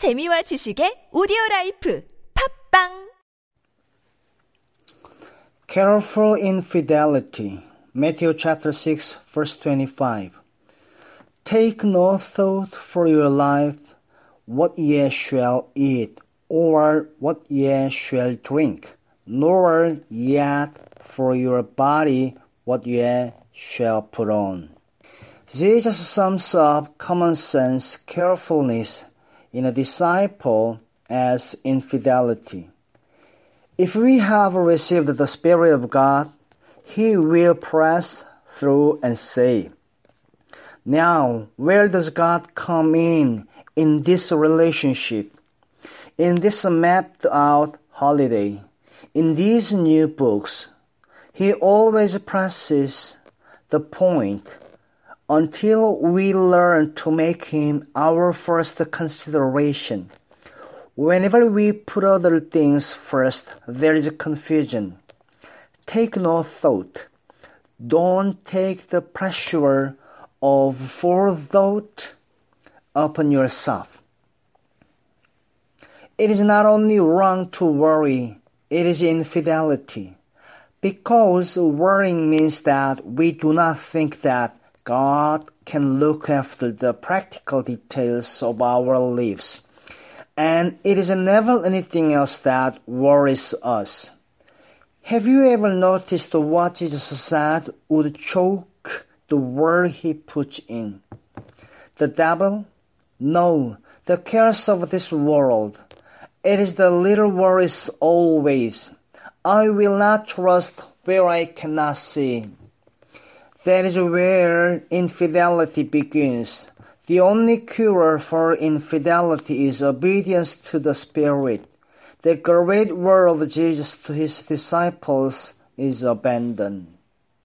재미와 지식의 오디오 라이프 팝빵 Careful infidelity. Matthew chapter 6 verse 25. Take no thought for your life, what ye shall eat, or what ye shall drink, nor yet for your body what ye shall put on. Jesus sums up common sense carefulness in a disciple as infidelity. If we have received the Spirit of God, He will press through and say, Now, where does God come in in this relationship? In this mapped out holiday, in these new books, He always presses the point until we learn to make Him our first consideration. Whenever we put other things first, there is confusion. Take no thought. Don't take the pressure of forethought upon yourself. It is not only wrong to worry, it is infidelity. Because worrying means that we do not think that God can look after the practical details of our lives and it is never anything else that worries us. Have you ever noticed what Jesus said would choke the word he puts in? The devil? No, the cares of this world. It is the little worries always. I will not trust where I cannot see. That is where infidelity begins. The only cure for infidelity is obedience to the Spirit. The great word of Jesus to his disciples is abandoned.